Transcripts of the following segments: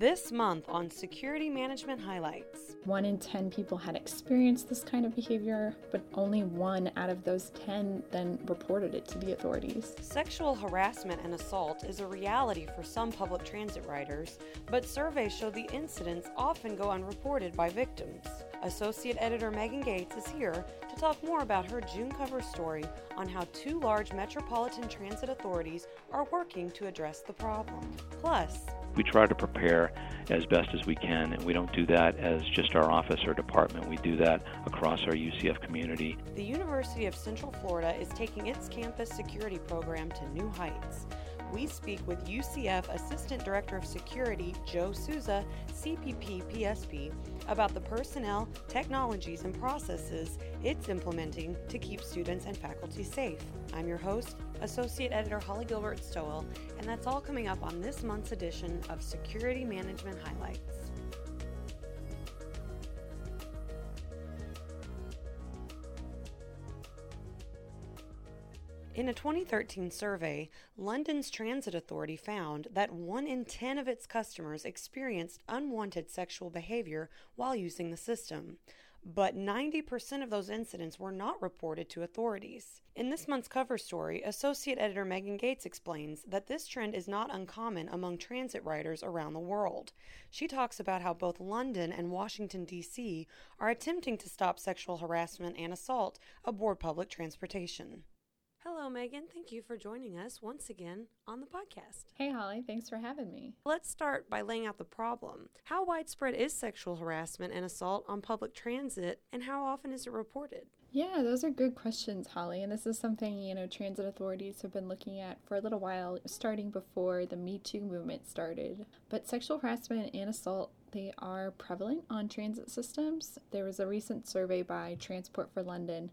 This month on Security Management Highlights. One in 10 people had experienced this kind of behavior, but only one out of those 10 then reported it to the authorities. Sexual harassment and assault is a reality for some public transit riders, but surveys show the incidents often go unreported by victims. Associate editor Megan Gates is here to talk more about her June cover story on how two large metropolitan transit authorities are working to address the problem. Plus, we try to prepare as best as we can, and we don't do that as just our office or department. We do that across our UCF community. The University of Central Florida is taking its campus security program to new heights we speak with UCF Assistant Director of Security Joe Souza, CPP PSP, about the personnel, technologies, and processes it's implementing to keep students and faculty safe. I'm your host, Associate Editor Holly Gilbert Stowell, and that's all coming up on this month's edition of Security Management Highlights. In a 2013 survey, London's Transit Authority found that 1 in 10 of its customers experienced unwanted sexual behavior while using the system. But 90% of those incidents were not reported to authorities. In this month's cover story, Associate Editor Megan Gates explains that this trend is not uncommon among transit riders around the world. She talks about how both London and Washington, D.C. are attempting to stop sexual harassment and assault aboard public transportation. Hello, Megan. Thank you for joining us once again on the podcast. Hey, Holly. Thanks for having me. Let's start by laying out the problem. How widespread is sexual harassment and assault on public transit, and how often is it reported? Yeah, those are good questions, Holly. And this is something, you know, transit authorities have been looking at for a little while, starting before the Me Too movement started. But sexual harassment and assault they are prevalent on transit systems. There was a recent survey by Transport for London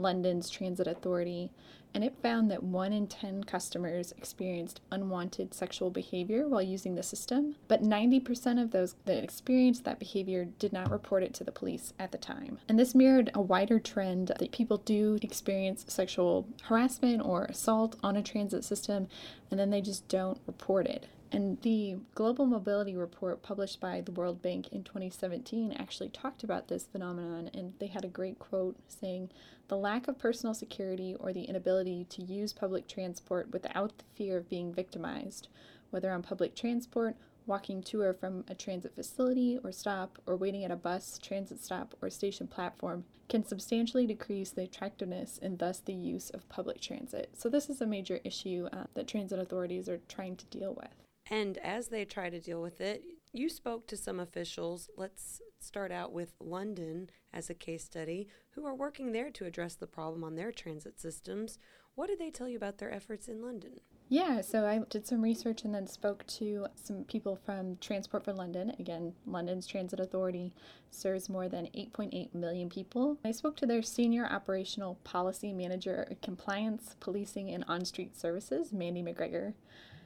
London's Transit Authority, and it found that 1 in 10 customers experienced unwanted sexual behavior while using the system, but 90% of those that experienced that behavior did not report it to the police at the time. And this mirrored a wider trend that people do experience sexual harassment or assault on a transit system, and then they just don't report it. And the Global Mobility Report published by the World Bank in 2017 actually talked about this phenomenon, and they had a great quote saying, The lack of personal security or the inability to use public transport without the fear of being victimized, whether on public transport, walking to or from a transit facility or stop, or waiting at a bus, transit stop, or station platform, can substantially decrease the attractiveness and thus the use of public transit. So, this is a major issue uh, that transit authorities are trying to deal with. And as they try to deal with it, you spoke to some officials. Let's start out with London as a case study, who are working there to address the problem on their transit systems. What did they tell you about their efforts in London? Yeah, so I did some research and then spoke to some people from Transport for London. Again, London's Transit Authority serves more than 8.8 million people. I spoke to their Senior Operational Policy Manager Compliance, Policing, and On Street Services, Mandy McGregor.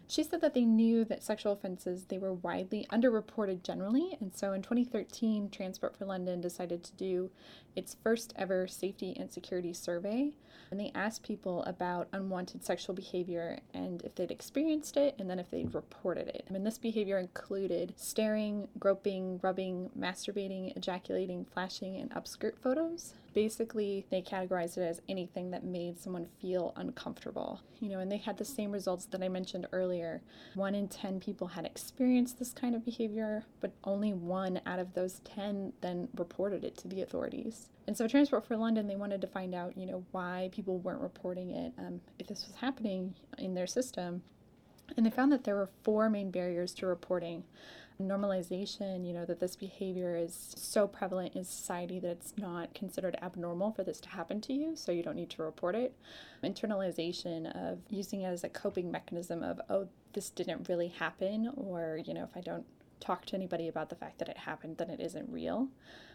She said that they knew that sexual offenses they were widely underreported generally, and so in 2013, Transport for London decided to do its first ever safety and security survey. And they asked people about unwanted sexual behavior and if they'd experienced it and then if they'd reported it. I mean, this behavior included staring, groping, rubbing, masturbating, ejaculating, flashing, and upskirt photos. Basically, they categorized it as anything that made someone feel uncomfortable. You know, and they had the same results that I mentioned earlier. One in 10 people had experienced this kind of behavior, but only one out of those 10 then reported it to the authorities. And so Transport for London, they wanted to find out, you know, why people weren't reporting it, um, if this was happening in their system. And they found that there were four main barriers to reporting. Normalization, you know, that this behavior is so prevalent in society that it's not considered abnormal for this to happen to you, so you don't need to report it. Internalization of using it as a coping mechanism of, oh, this didn't really happen, or, you know, if I don't talk to anybody about the fact that it happened, then it isn't real.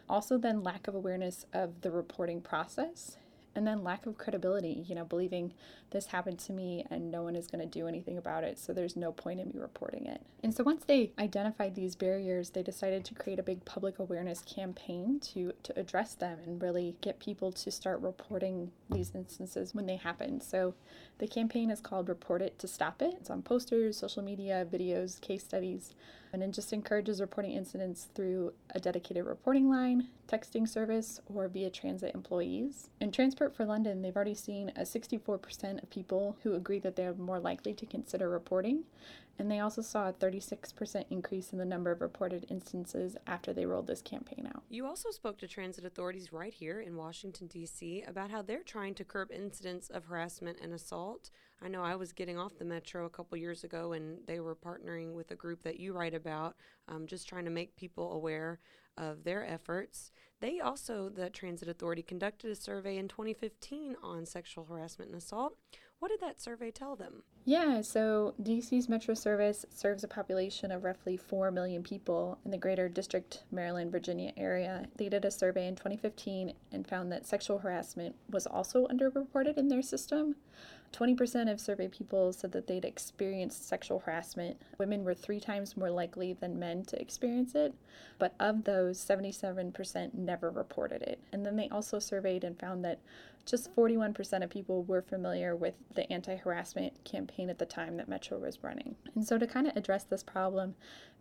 Also, then lack of awareness of the reporting process. And then lack of credibility, you know, believing this happened to me and no one is going to do anything about it, so there's no point in me reporting it. And so once they identified these barriers, they decided to create a big public awareness campaign to, to address them and really get people to start reporting these instances when they happen. So the campaign is called Report It to Stop It. It's on posters, social media, videos, case studies. And it just encourages reporting incidents through a dedicated reporting line, texting service, or via transit employees. In Transport for London, they've already seen a 64% of people who agree that they're more likely to consider reporting, and they also saw a 36% increase in the number of reported instances after they rolled this campaign out. You also spoke to transit authorities right here in Washington, D.C. about how they're trying to curb incidents of harassment and assault. I know I was getting off the metro a couple years ago and they were partnering with a group that you write about, um, just trying to make people aware of their efforts. They also, the Transit Authority, conducted a survey in 2015 on sexual harassment and assault. What did that survey tell them? Yeah, so DC's Metro Service serves a population of roughly 4 million people in the greater District, Maryland, Virginia area. They did a survey in 2015 and found that sexual harassment was also underreported in their system. 20% of survey people said that they'd experienced sexual harassment. Women were three times more likely than men to experience it, but of those, 77% never reported it. And then they also surveyed and found that just 41% of people were familiar with the anti harassment campaign at the time that Metro was running. And so, to kind of address this problem,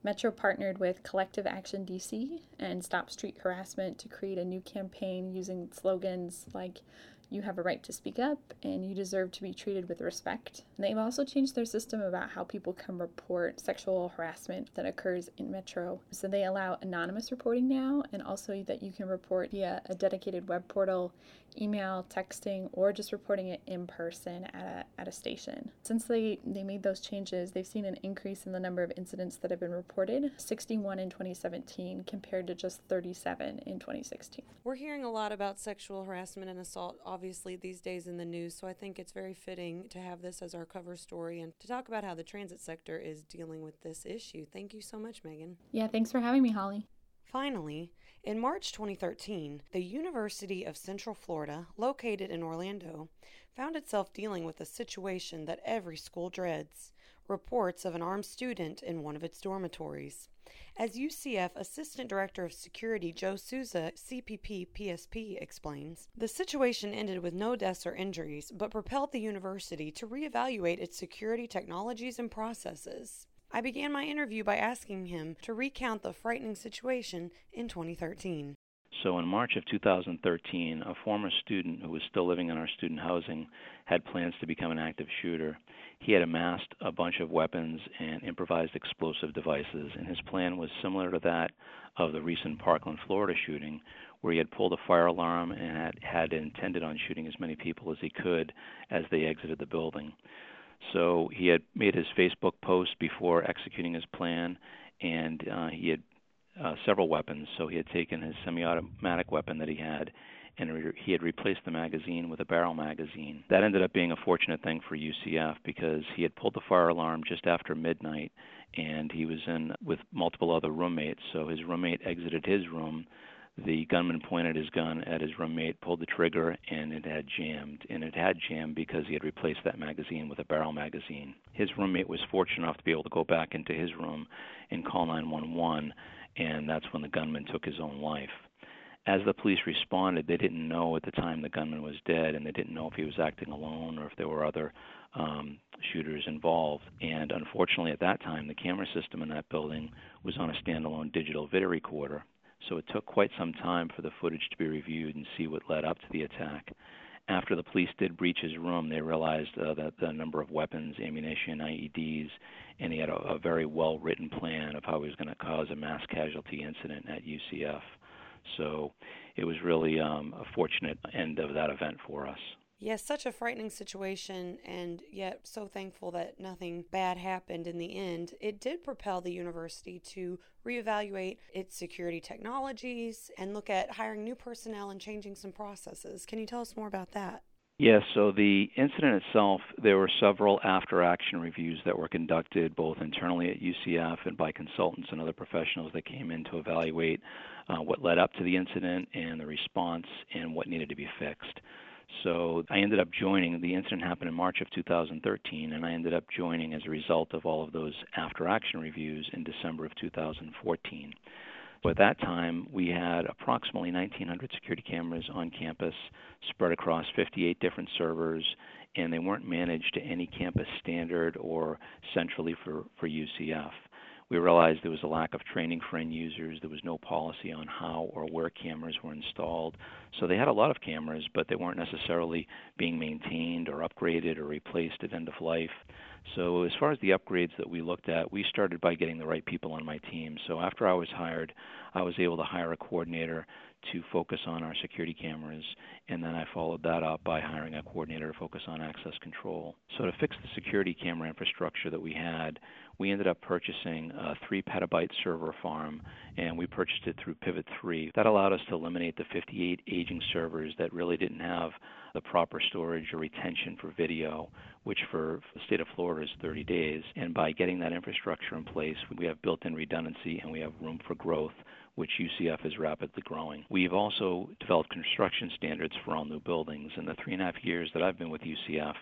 Metro partnered with Collective Action DC and Stop Street Harassment to create a new campaign using slogans like you have a right to speak up, and you deserve to be treated with respect. And they've also changed their system about how people can report sexual harassment that occurs in Metro. So they allow anonymous reporting now, and also that you can report via a dedicated web portal, email, texting, or just reporting it in person at a, at a station. Since they, they made those changes, they've seen an increase in the number of incidents that have been reported 61 in 2017 compared to just 37 in 2016. We're hearing a lot about sexual harassment and assault these days in the news, so I think it's very fitting to have this as our cover story and to talk about how the transit sector is dealing with this issue. Thank you so much, Megan. Yeah, thanks for having me, Holly. Finally, in March 2013, the University of Central Florida, located in Orlando, found itself dealing with a situation that every school dreads reports of an armed student in one of its dormitories. As UCF Assistant Director of Security Joe Souza, CPP PSP, explains, the situation ended with no deaths or injuries, but propelled the university to reevaluate its security technologies and processes. I began my interview by asking him to recount the frightening situation in 2013. So, in March of 2013, a former student who was still living in our student housing had plans to become an active shooter. He had amassed a bunch of weapons and improvised explosive devices, and his plan was similar to that of the recent Parkland, Florida shooting, where he had pulled a fire alarm and had, had intended on shooting as many people as he could as they exited the building. So he had made his Facebook post before executing his plan, and uh, he had uh, several weapons. So he had taken his semi-automatic weapon that he had, and re- he had replaced the magazine with a barrel magazine. That ended up being a fortunate thing for UCF because he had pulled the fire alarm just after midnight, and he was in with multiple other roommates. So his roommate exited his room the gunman pointed his gun at his roommate, pulled the trigger, and it had jammed. And it had jammed because he had replaced that magazine with a barrel magazine. His roommate was fortunate enough to be able to go back into his room and call 911, and that's when the gunman took his own life. As the police responded, they didn't know at the time the gunman was dead, and they didn't know if he was acting alone or if there were other um, shooters involved. And unfortunately, at that time, the camera system in that building was on a standalone digital video recorder so it took quite some time for the footage to be reviewed and see what led up to the attack. After the police did breach his room, they realized uh, that the number of weapons, ammunition, IEDs, and he had a, a very well written plan of how he was going to cause a mass casualty incident at UCF. So it was really um, a fortunate end of that event for us. Yes, such a frightening situation, and yet so thankful that nothing bad happened in the end. It did propel the university to reevaluate its security technologies and look at hiring new personnel and changing some processes. Can you tell us more about that? Yes, so the incident itself, there were several after action reviews that were conducted both internally at UCF and by consultants and other professionals that came in to evaluate uh, what led up to the incident and the response and what needed to be fixed. So I ended up joining. The incident happened in March of 2013, and I ended up joining as a result of all of those after action reviews in December of 2014. So at that time, we had approximately 1,900 security cameras on campus spread across 58 different servers, and they weren't managed to any campus standard or centrally for, for UCF. We realized there was a lack of training for end users. There was no policy on how or where cameras were installed. So they had a lot of cameras, but they weren't necessarily being maintained or upgraded or replaced at end of life. So as far as the upgrades that we looked at, we started by getting the right people on my team. So after I was hired, I was able to hire a coordinator to focus on our security cameras, and then I followed that up by hiring a coordinator to focus on access control. So to fix the security camera infrastructure that we had, we ended up purchasing a three petabyte server farm, and we purchased it through Pivot 3. That allowed us to eliminate the 58 aging servers that really didn't have the proper storage or retention for video, which for the state of Florida is 30 days. And by getting that infrastructure in place, we have built in redundancy and we have room for growth which UCF is rapidly growing. We've also developed construction standards for all new buildings. In the three and a half years that I've been with UCF,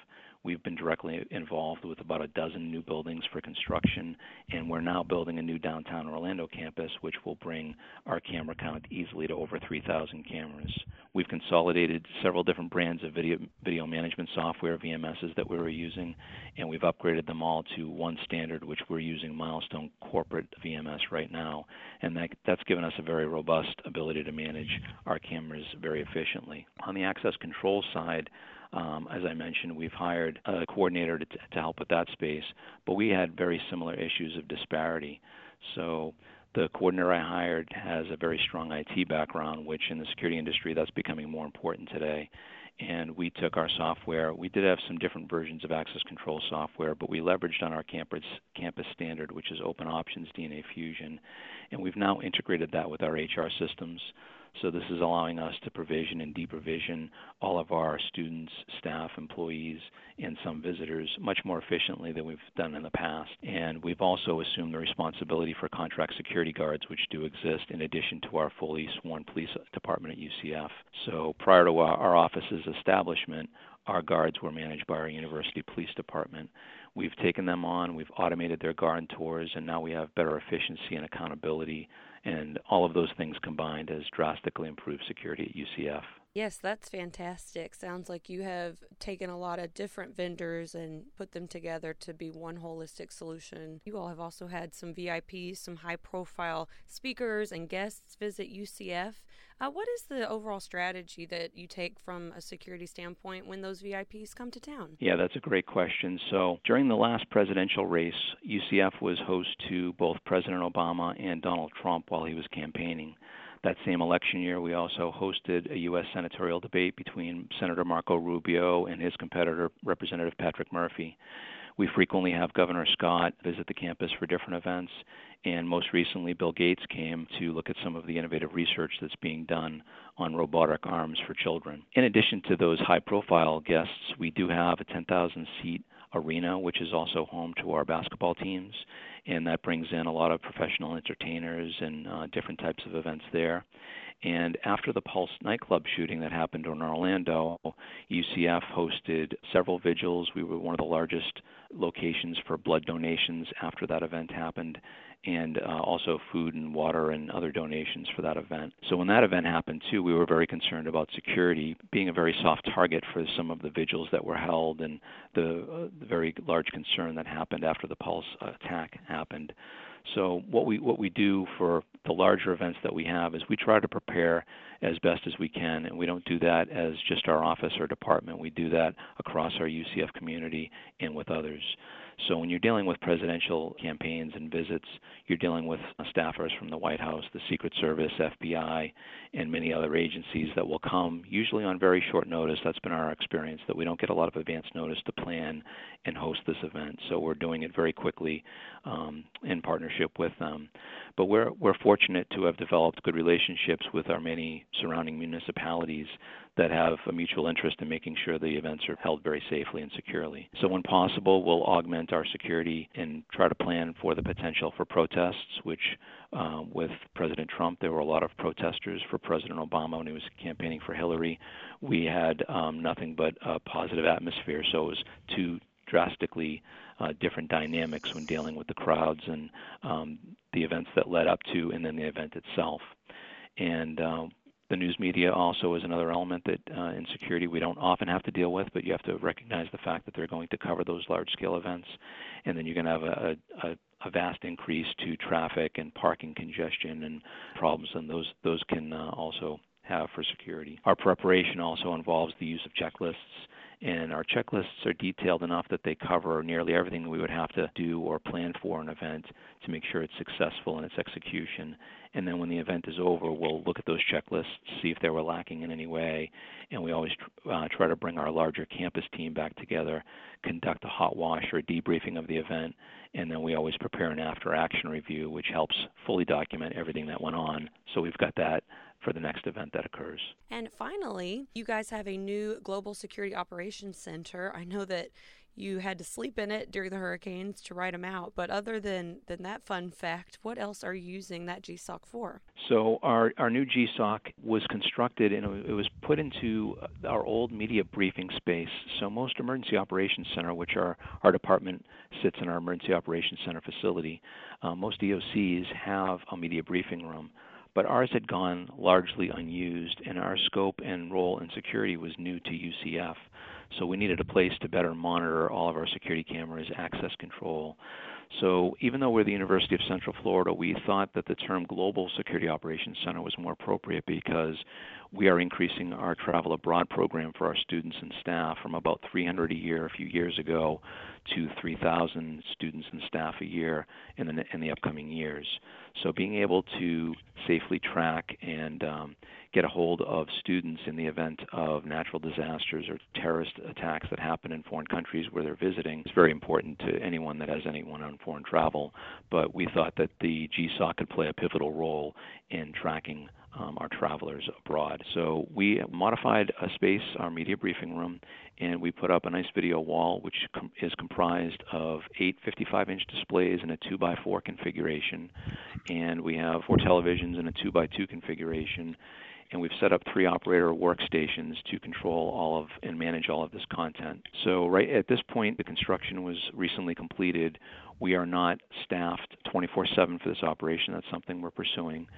We've been directly involved with about a dozen new buildings for construction, and we're now building a new downtown Orlando campus, which will bring our camera count easily to over 3,000 cameras. We've consolidated several different brands of video, video management software, VMSs, that we were using, and we've upgraded them all to one standard, which we're using Milestone Corporate VMS right now. And that, that's given us a very robust ability to manage our cameras very efficiently. On the access control side, um, as I mentioned, we've hired a coordinator to, to help with that space, but we had very similar issues of disparity. So the coordinator I hired has a very strong IT background, which in the security industry that's becoming more important today. And we took our software. We did have some different versions of access control software, but we leveraged on our campus campus standard, which is Open Options DNA Fusion, and we've now integrated that with our HR systems. So this is allowing us to provision and deprovision all of our students, staff, employees, and some visitors much more efficiently than we've done in the past. And we've also assumed the responsibility for contract security guards, which do exist in addition to our fully sworn police department at UCF. So prior to our, office's establishment, our guards were managed by our university police department. We've taken them on, we've automated their guard tours, and now we have better efficiency and accountability and all of those things combined has drastically improved security at UCF. Yes, that's fantastic. Sounds like you have taken a lot of different vendors and put them together to be one holistic solution. You all have also had some VIPs, some high profile speakers and guests visit UCF. Uh, what is the overall strategy that you take from a security standpoint when those VIPs come to town? Yeah, that's a great question. So, during the last presidential race, UCF was host to both President Obama and Donald Trump while he was campaigning. That same election year, we also hosted a U.S. senatorial debate between Senator Marco Rubio and his competitor, Representative Patrick Murphy. We frequently have Governor Scott visit the campus for different events, and most recently, Bill Gates came to look at some of the innovative research that's being done on robotic arms for children. In addition to those high profile guests, we do have a 10,000 seat arena, which is also home to our basketball teams, and that brings in a lot of professional entertainers and uh, different types of events there. And after the Pulse nightclub shooting that happened in Orlando, UCF hosted several vigils. We were one of the largest locations for blood donations after that event happened and uh, also food and water and other donations for that event. So when that event happened too, we were very concerned about security being a very soft target for some of the vigils that were held and the, uh, the very large concern that happened after the Pulse attack happened. So what we what we do for the larger events that we have is we try to prepare as best as we can, and we don't do that as just our office or department. We do that across our UCF community and with others. So when you're dealing with presidential campaigns and visits, you're dealing with staffers from the White House, the Secret Service, FBI, and many other agencies that will come, usually on very short notice. That's been our experience, that we don't get a lot of advance notice to plan and host this event. So we're doing it very quickly um, in partnership with them. But we're, we're fortunate to have developed good relationships with our many surrounding municipalities that have a mutual interest in making sure the events are held very safely and securely. So, when possible, we'll augment our security and try to plan for the potential for protests, which uh, with President Trump, there were a lot of protesters for President Obama when he was campaigning for Hillary. We had um, nothing but a positive atmosphere, so it was two drastically uh, different dynamics when dealing with the crowds and um, the events that led up to, and then the event itself. And uh, The news media also is another element that uh, in security we don't often have to deal with, but you have to recognize the fact that they're going to cover those large scale events, and then you're going to have a, a, a vast increase to traffic and parking congestion and problems, and those those can uh, also have for security. Our preparation also involves the use of checklists and our checklists are detailed enough that they cover nearly everything we would have to do or plan for an event to make sure it's successful in its execution. And then when the event is over, we'll look at those checklists, see if they were lacking in any way, and we always uh, try to bring our larger campus team back together, conduct a hot wash or a debriefing of the event, and then we always prepare an after action review, which helps fully document everything that went on. So we've got that for the next event that occurs. And finally, you guys have a new Global Security Operations Center. I know that you had to sleep in it during the hurricanes to write them out. But other than, than that fun fact, what else are you using that GSOC for? So our, our new GSOC was constructed and it was put into our old media briefing space. So most emergency operations center, which our, our department sits in our emergency operations center facility, uh, most EOCs have a media briefing room but ours had gone largely unused, and our scope and role in security was new to UCF. So we needed a place to better monitor all of our security cameras, access control. So even though we're the University of Central Florida, we thought that the term Global Security Operations Center was more appropriate because we are increasing our travel abroad program for our students and staff from about 300 a year a few years ago to 3,000 students and staff a year in the in the upcoming years. So being able to safely track and um, get a hold of students in the event of natural disasters or terrorist attacks that happen in foreign countries where they're visiting is very important to anyone that has anyone on foreign travel. But we thought that the GSOC could play a pivotal role in tracking um, our travelers abroad. So we modified a space, our media briefing room, and we put up a nice video wall, which com- is comprised of eight 55-inch displays in a 2x4 configuration, and we have four televisions in a 2x2 configuration, and we've set up three operator workstations to control all of and manage all of this content. So right at this point, the construction was recently completed. We are not staffed 24/7 for this operation. That's something we're pursuing,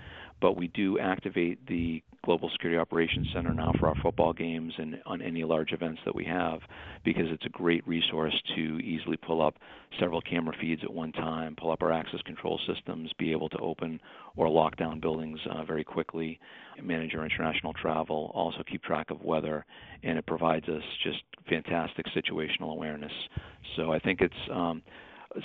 but we do activate the Global Security Operations Center now for our football games and on any large events that we have because it's a great resource to easily pull up several camera feeds at one time, pull up our access control systems, be able to open or lock down buildings uh, very quickly, manage our international travel, also keep track of weather, and it provides us just fantastic situational awareness. So I think it's um,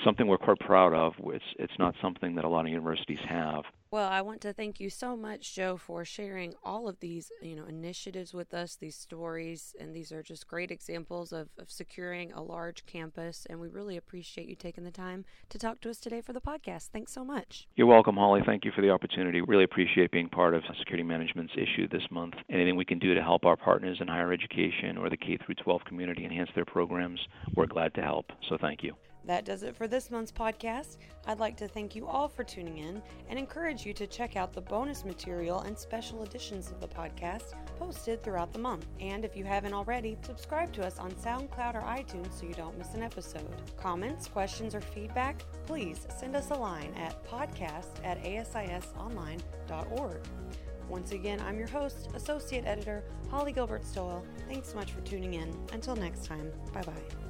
something we're quite proud of. It's it's not something that a lot of universities have. Well, I want to thank you so much, Joe, for sharing all of these, you know, initiatives with us, these stories, and these are just great examples of, of securing a large campus. And we really appreciate you taking the time to talk to us today for the podcast. Thanks so much. You're welcome, Holly. Thank you for the opportunity. Really appreciate being part of Security Management's issue this month. Anything we can do to help our partners in higher education or the K through 12 community enhance their programs, we're glad to help. So thank you. That does it for this month's podcast. I'd like to thank you all for tuning in and encourage you to check out the bonus material and special editions of the podcast posted throughout the month. And if you haven't already, subscribe to us on SoundCloud or iTunes so you don't miss an episode. Comments, questions, or feedback, please send us a line at podcast at asisonline.org. Once again, I'm your host, Associate Editor Holly Gilbert Stowell. Thanks so much for tuning in. Until next time, bye bye.